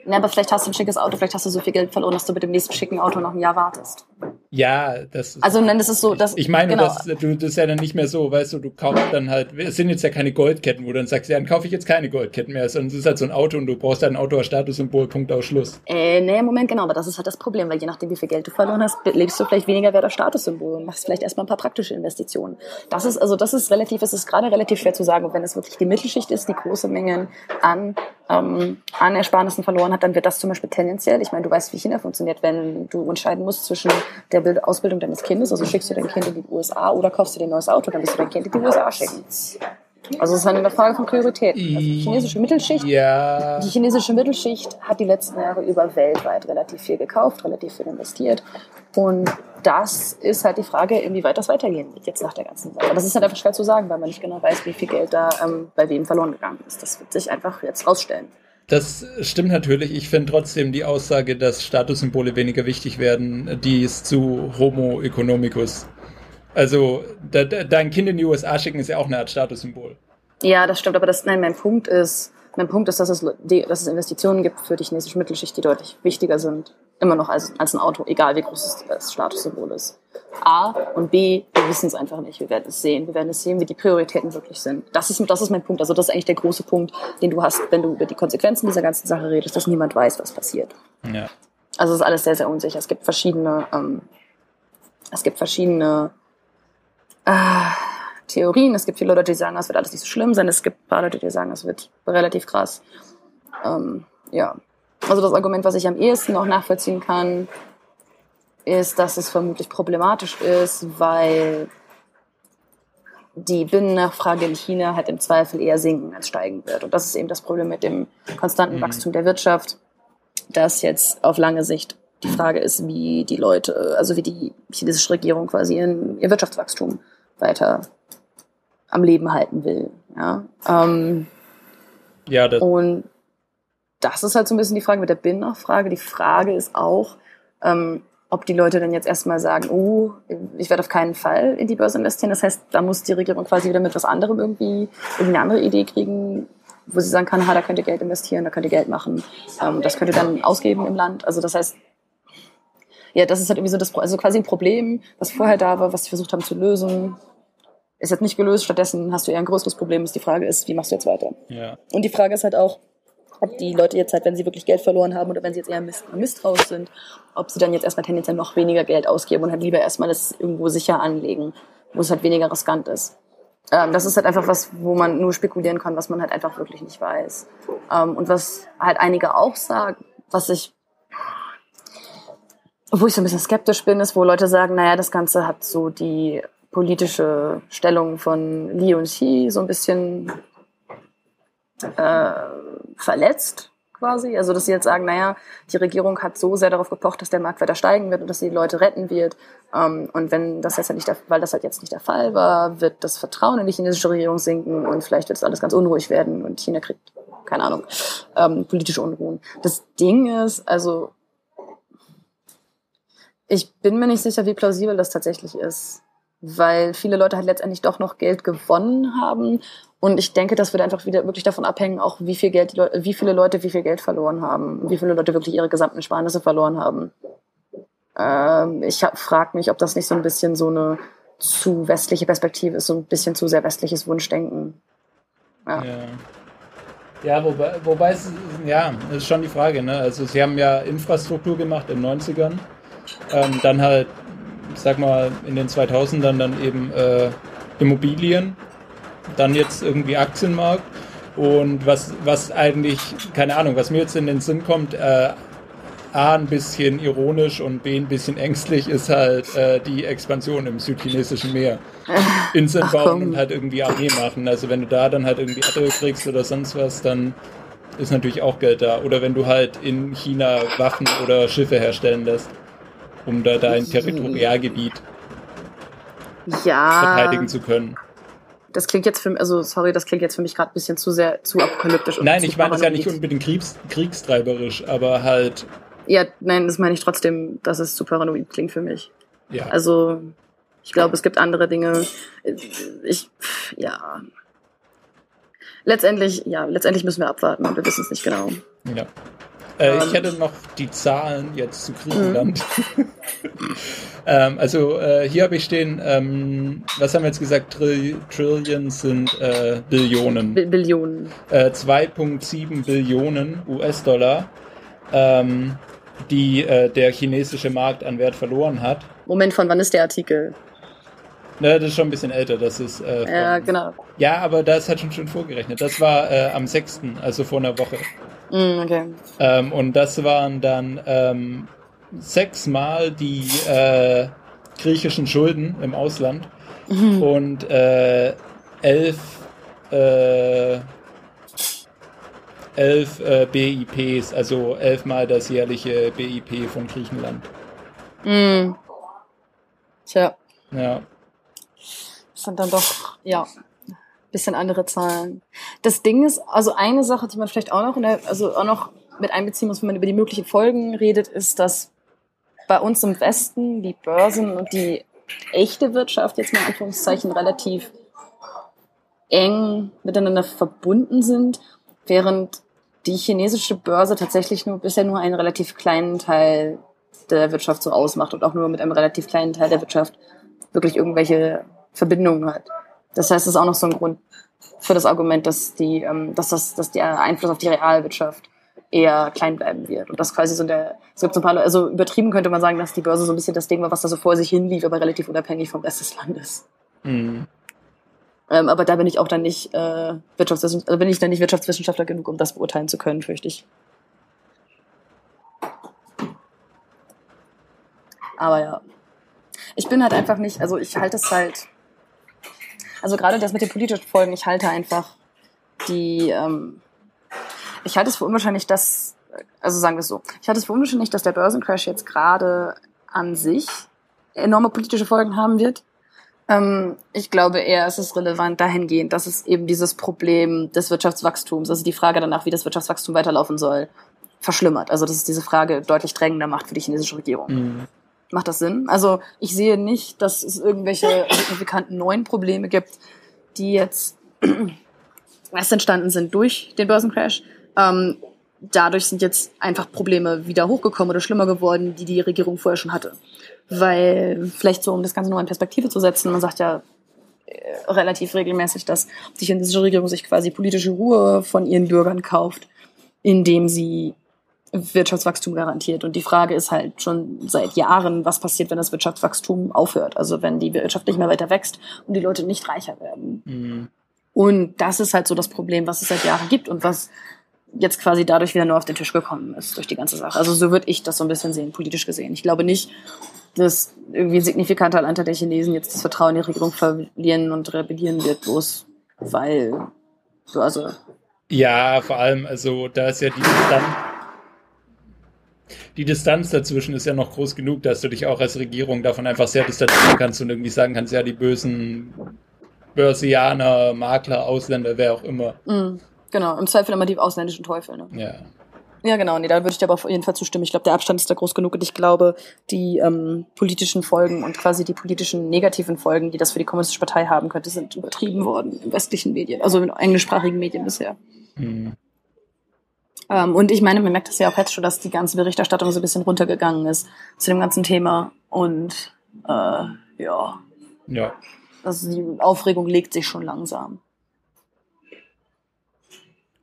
Ja, aber vielleicht hast du ein schickes Auto, vielleicht hast du so viel Geld verloren, dass du mit dem nächsten schicken Auto noch ein Jahr wartest. Ja, das ist. Also, nein, das ist so, dass. Ich meine, genau. das, du, das ist ja dann nicht mehr so, weißt du, du kaufst dann halt, es sind jetzt ja keine Goldketten, wo du dann sagst, ja, dann kaufe ich jetzt keine Goldketten mehr, sondern es ist halt so ein Auto und du brauchst halt ein Auto als Statussymbol, Punkt aus Schluss. Äh, nee, Moment, genau, aber das ist halt das Problem, weil je nachdem, wie viel Geld du verloren hast, lebst du vielleicht weniger wert als Statussymbol und machst vielleicht erstmal ein paar praktische Investitionen. Das ist, also, das ist relativ, es ist gerade relativ schwer zu sagen, wenn es wirklich die Mittelschicht ist, die große Mengen an, ähm, an Ersparnissen verloren hat, dann wird das zum Beispiel tendenziell, ich meine, du weißt, wie China funktioniert, wenn du entscheiden musst zwischen der Ausbildung deines Kindes, also schickst du dein Kind in die USA oder kaufst du dir ein neues Auto, dann wirst du dein Kind in die USA schicken. Also es ist eine Frage von Prioritäten. Also die chinesische Mittelschicht, ja. die chinesische Mittelschicht hat die letzten Jahre über weltweit relativ viel gekauft, relativ viel investiert. Und das ist halt die Frage, inwieweit das weitergehen wird jetzt nach der ganzen Sache. Das ist halt einfach schwer zu sagen, weil man nicht genau weiß, wie viel Geld da ähm, bei wem verloren gegangen ist. Das wird sich einfach jetzt rausstellen. Das stimmt natürlich. Ich finde trotzdem die Aussage, dass Statussymbole weniger wichtig werden, die ist zu Homo economicus. Also da, da, dein Kind in die USA schicken ist ja auch eine Art Statussymbol. Ja, das stimmt. Aber das, nein, mein Punkt ist, mein Punkt ist, dass es, dass es Investitionen gibt für die chinesische Mittelschicht, die deutlich wichtiger sind, immer noch als, als ein Auto, egal wie groß das Statussymbol ist. A und B, wir wissen es einfach nicht. Wir werden es sehen. Wir werden es sehen, wie die Prioritäten wirklich sind. Das ist, das ist mein Punkt. Also das ist eigentlich der große Punkt, den du hast, wenn du über die Konsequenzen dieser ganzen Sache redest, dass niemand weiß, was passiert. Ja. Also es ist alles sehr, sehr unsicher. Es gibt verschiedene, ähm, es gibt verschiedene äh, Theorien. Es gibt viele Leute, die sagen, es wird alles nicht so schlimm sein. Es gibt ein paar Leute, die sagen, es wird relativ krass. Ähm, ja. Also das Argument, was ich am ehesten auch nachvollziehen kann, ist, dass es vermutlich problematisch ist, weil die Binnennachfrage in China halt im Zweifel eher sinken als steigen wird. Und das ist eben das Problem mit dem konstanten mhm. Wachstum der Wirtschaft, dass jetzt auf lange Sicht die Frage ist, wie die Leute, also wie die chinesische Regierung quasi ihren, ihr Wirtschaftswachstum weiter am Leben halten will. Ja, ähm, ja das und das ist halt so ein bisschen die Frage mit der Binnennachfrage. Die Frage ist auch, ähm, ob die Leute dann jetzt erstmal sagen, oh, ich werde auf keinen Fall in die Börse investieren. Das heißt, da muss die Regierung quasi wieder mit was anderem irgendwie, irgendwie eine andere Idee kriegen, wo sie sagen kann, ha, da könnt ihr Geld investieren, da könnt ihr Geld machen, ähm, das könnt ihr dann ausgeben im Land. Also das heißt, ja, das ist halt irgendwie so das, also quasi ein Problem, was vorher da war, was sie versucht haben zu lösen, ist jetzt nicht gelöst. Stattdessen hast du eher ein größeres Problem. Ist die Frage ist, wie machst du jetzt weiter? Ja. Und die Frage ist halt auch, ob die Leute jetzt halt, wenn sie wirklich Geld verloren haben oder wenn sie jetzt eher misstrauisch sind, ob sie dann jetzt erstmal tendenziell noch weniger Geld ausgeben und halt lieber erstmal das irgendwo sicher anlegen, wo es halt weniger riskant ist. Ähm, das ist halt einfach was, wo man nur spekulieren kann, was man halt einfach wirklich nicht weiß. Ähm, und was halt einige auch sagen, was ich, wo ich so ein bisschen skeptisch bin, ist, wo Leute sagen, naja, das Ganze hat so die politische Stellung von Li und Xi so ein bisschen äh, verletzt quasi. Also dass sie jetzt sagen, naja, die Regierung hat so sehr darauf gepocht, dass der Markt weiter steigen wird und dass sie die Leute retten wird. Ähm, und wenn das jetzt halt nicht der, weil das halt jetzt nicht der Fall war, wird das Vertrauen in die chinesische Regierung sinken und vielleicht wird es alles ganz unruhig werden und China kriegt, keine Ahnung, ähm, politische Unruhen. Das Ding ist, also ich bin mir nicht sicher, wie plausibel das tatsächlich ist weil viele Leute halt letztendlich doch noch Geld gewonnen haben. Und ich denke, das wird einfach wieder wirklich davon abhängen, auch wie viel Geld wie viele Leute wie viel Geld verloren haben, wie viele Leute wirklich ihre gesamten Sparnisse verloren haben. Ähm, ich frage mich, ob das nicht so ein bisschen so eine zu westliche Perspektive ist, so ein bisschen zu sehr westliches Wunschdenken. Ja. ja. Ja, wobei, wobei es, ja, ist schon die Frage, ne? Also sie haben ja Infrastruktur gemacht in den 90ern, ähm, dann halt sag mal, in den 2000ern dann eben äh, Immobilien, dann jetzt irgendwie Aktienmarkt. Und was, was eigentlich, keine Ahnung, was mir jetzt in den Sinn kommt, äh, A, ein bisschen ironisch und B, ein bisschen ängstlich, ist halt äh, die Expansion im südchinesischen Meer. Inseln bauen und halt irgendwie Armee machen. Also wenn du da dann halt irgendwie Erde kriegst oder sonst was, dann ist natürlich auch Geld da. Oder wenn du halt in China Waffen oder Schiffe herstellen lässt um da dein Territorialgebiet ja. verteidigen zu können. Das klingt jetzt für mich, also sorry, das klingt jetzt für mich gerade ein bisschen zu sehr zu apokalyptisch. nein, ich meine das ja nicht unbedingt kriegs, kriegstreiberisch, aber halt. Ja, nein, das meine ich trotzdem, dass es zu paranoid klingt für mich. Ja. Also, ich glaube, es gibt andere Dinge. Ich, ja. Letztendlich, ja, letztendlich müssen wir abwarten und wir wissen es nicht genau. Ja. Äh, ich hätte noch die Zahlen jetzt zu Griechenland. Mhm. ähm, also äh, hier habe ich stehen, ähm, was haben wir jetzt gesagt? Trill Trillions sind äh, Billionen. B Billionen. 2,7 Billionen US-Dollar, ähm, die äh, der chinesische Markt an Wert verloren hat. Moment, von wann ist der Artikel? Ne, das ist schon ein bisschen älter. Das ist. Äh, von, ja, genau. Ja, aber das hat schon schon vorgerechnet. Das war äh, am 6., also vor einer Woche. Mm, okay. Ähm, und das waren dann ähm, sechsmal die äh, griechischen Schulden im Ausland mhm. und äh, elf, äh, elf äh, BIPs, also elfmal das jährliche BIP von Griechenland. Mhm. Tja. Ja. Das sind dann doch, ja, bisschen andere Zahlen. Das Ding ist, also eine Sache, die man vielleicht auch noch, der, also auch noch mit einbeziehen muss, wenn man über die möglichen Folgen redet, ist, dass bei uns im Westen die Börsen und die echte Wirtschaft jetzt mal in Anführungszeichen relativ eng miteinander verbunden sind, während die chinesische Börse tatsächlich nur bisher nur einen relativ kleinen Teil der Wirtschaft so ausmacht und auch nur mit einem relativ kleinen Teil der Wirtschaft wirklich irgendwelche Verbindungen hat. Das heißt, es ist auch noch so ein Grund für das Argument, dass die, ähm, dass das, dass der Einfluss auf die Realwirtschaft eher klein bleiben wird. Und das quasi so der, es gibt so ein paar, also übertrieben könnte man sagen, dass die Börse so ein bisschen das Ding war, was da so vor sich hin lief, aber relativ unabhängig vom Rest des Landes. Mhm. Ähm, aber da bin ich auch dann nicht äh, Wirtschaftswissenschaftler, also bin ich dann nicht Wirtschaftswissenschaftler genug, um das beurteilen zu können, fürchte ich. Aber ja. Ich bin halt einfach nicht, also ich halte es halt also gerade das mit den politischen Folgen, ich halte einfach die, ähm, ich halte es für unwahrscheinlich, dass, also sagen wir es so, ich halte es für unwahrscheinlich, dass der Börsencrash jetzt gerade an sich enorme politische Folgen haben wird. Ähm, ich glaube eher, es ist relevant dahingehend, dass es eben dieses Problem des Wirtschaftswachstums, also die Frage danach, wie das Wirtschaftswachstum weiterlaufen soll, verschlimmert. Also dass es diese Frage deutlich drängender macht für die chinesische Regierung. Mhm. Macht das Sinn? Also ich sehe nicht, dass es irgendwelche signifikanten neuen Probleme gibt, die jetzt erst entstanden sind durch den Börsencrash. Ähm, dadurch sind jetzt einfach Probleme wieder hochgekommen oder schlimmer geworden, die die Regierung vorher schon hatte. Weil vielleicht so, um das Ganze nur in Perspektive zu setzen, man sagt ja äh, relativ regelmäßig, dass die chinesische Regierung sich quasi politische Ruhe von ihren Bürgern kauft, indem sie Wirtschaftswachstum garantiert. Und die Frage ist halt schon seit Jahren, was passiert, wenn das Wirtschaftswachstum aufhört? Also wenn die Wirtschaft nicht mehr weiter wächst und die Leute nicht reicher werden. Mhm. Und das ist halt so das Problem, was es seit Jahren gibt und was jetzt quasi dadurch wieder nur auf den Tisch gekommen ist durch die ganze Sache. Also so würde ich das so ein bisschen sehen, politisch gesehen. Ich glaube nicht, dass irgendwie ein signifikanter Anteil der Chinesen jetzt das Vertrauen in die Regierung verlieren und rebellieren wird, bloß weil du also ja, vor allem, also da ist ja die dann die Distanz dazwischen ist ja noch groß genug, dass du dich auch als Regierung davon einfach sehr distanzieren kannst und irgendwie sagen kannst, ja, die bösen Börsianer, Makler, Ausländer, wer auch immer. Mhm, genau, im Zweifel immer die ausländischen Teufel. Ne? Ja. Ja, genau, nee, da würde ich dir aber auf jeden Fall zustimmen. Ich glaube, der Abstand ist da groß genug und ich glaube, die ähm, politischen Folgen und quasi die politischen negativen Folgen, die das für die Kommunistische Partei haben könnte, sind übertrieben worden in westlichen Medien, also in englischsprachigen Medien bisher. Mhm. Ähm, und ich meine, man merkt das ja auch jetzt schon, dass die ganze Berichterstattung so ein bisschen runtergegangen ist zu dem ganzen Thema. Und äh, ja. Ja. Also die Aufregung legt sich schon langsam.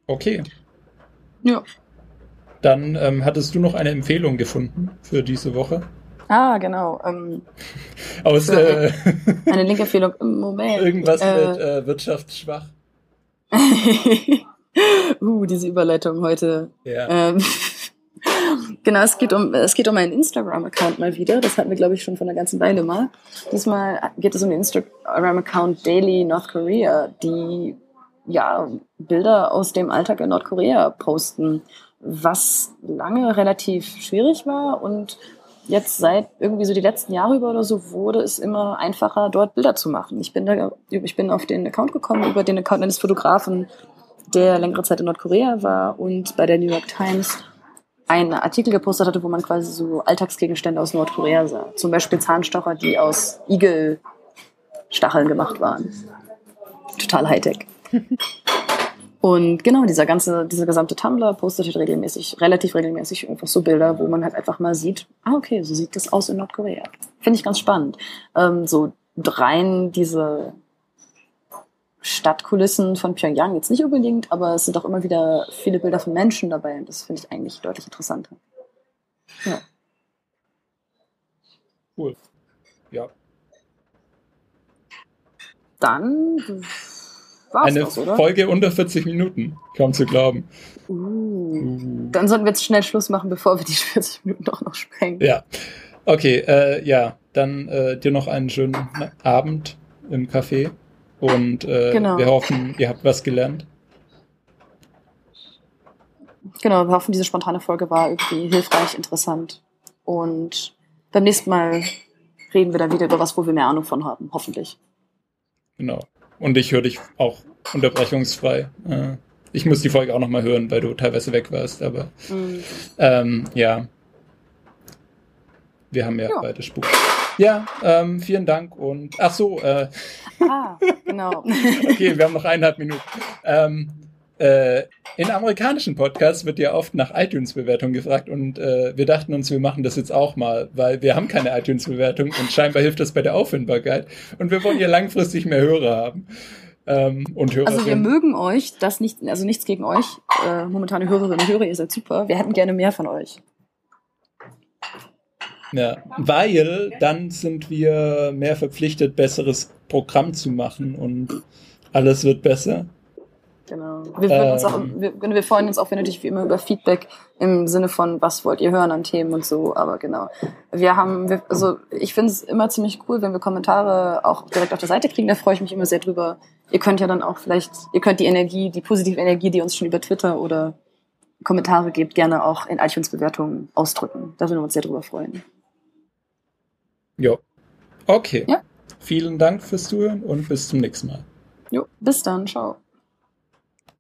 Okay. Ja. Dann ähm, hattest du noch eine Empfehlung gefunden für diese Woche? Ah, genau. Ähm, Aus äh, eine Link-Empfehlung im Moment. Irgendwas äh, mit äh, wirtschaftsschwach. uh, diese Überleitung heute. Ja. Ähm, genau, es geht um es geht um einen Instagram-Account mal wieder. Das hatten wir, glaube ich, schon von einer ganzen Weile mal. Diesmal geht es um den Instagram-Account Daily North Korea, die ja Bilder aus dem Alltag in Nordkorea posten, was lange relativ schwierig war und jetzt seit irgendwie so die letzten Jahre über oder so wurde es immer einfacher, dort Bilder zu machen. Ich bin da, ich bin auf den Account gekommen über den Account eines Fotografen, der längere Zeit in Nordkorea war und bei der New York Times einen Artikel gepostet hatte, wo man quasi so Alltagsgegenstände aus Nordkorea sah. Zum Beispiel Zahnstocher, die aus Igelstacheln gemacht waren. Total Hightech. Und genau, dieser ganze, dieser gesamte Tumblr postet halt regelmäßig, relativ regelmäßig einfach so Bilder, wo man halt einfach mal sieht, ah, okay, so sieht das aus in Nordkorea. Finde ich ganz spannend. Ähm, so rein diese Stadtkulissen von Pyongyang jetzt nicht unbedingt, aber es sind auch immer wieder viele Bilder von Menschen dabei und das finde ich eigentlich deutlich interessanter. Ja. Cool. Ja. Dann war's Eine das, oder? Folge unter 40 Minuten, kaum zu glauben. Uh. Uh. Dann sollten wir jetzt schnell Schluss machen, bevor wir die 40 Minuten doch noch sprengen. Ja. Okay, äh, ja, dann äh, dir noch einen schönen Abend im Café und äh, Genau. wir hoffen, ihr habt was gelernt. Genau, wir hoffen, diese spontane Folge war irgendwie hilfreich, interessant. Und beim nächsten Mal reden wir dann wieder über was, wo wir mehr Ahnung von haben, hoffentlich. Genau. Und ich höre dich auch unterbrechungsfrei. Äh, ich muss die Folge auch nochmal hören, weil du teilweise weg warst, aber ähm, ja. Wir haben ja, Ja. beide Spuk. Ja, ähm, vielen Dank und ach so, äh, Ah, genau. okay, wir haben noch eineinhalb Minuten. Ähm, äh, in amerikanischen Podcasts wird ja oft nach iTunes-Bewertungen gefragt und äh, wir dachten uns, wir machen das jetzt auch mal, weil wir haben keine iTunes-Bewertung und scheinbar hilft das bei der Auffindbarkeit und wir wollen ja langfristig mehr Hörer haben. Ähm, und Hörer. Also wir mögen euch, das nicht, also nichts gegen euch, äh, momentane Hörerinnen und Hörer, ihr seid super. Wir hätten gerne mehr von euch. Ja, weil dann sind wir mehr verpflichtet, besseres Programm zu machen und alles wird besser. Genau. Wir, würden uns auch, Ähm. wir, wir freuen uns auch wenn natürlich wie immer über Feedback im Sinne von, was wollt ihr hören an Themen und so. Aber genau. Wir haben, wir, also ich finde es immer ziemlich cool, wenn wir Kommentare auch direkt auf der Seite kriegen. Da freue ich mich immer sehr drüber. Ihr könnt ja dann auch vielleicht, ihr könnt die Energie, die positive Energie, die uns schon über Twitter oder Kommentare gebt, gerne auch in iTunes-Bewertungen ausdrücken. Da würden wir uns sehr drüber freuen. Jo. Okay. Ja. Vielen Dank fürs Zuhören und bis zum nächsten Mal. Jo, bis dann, ciao.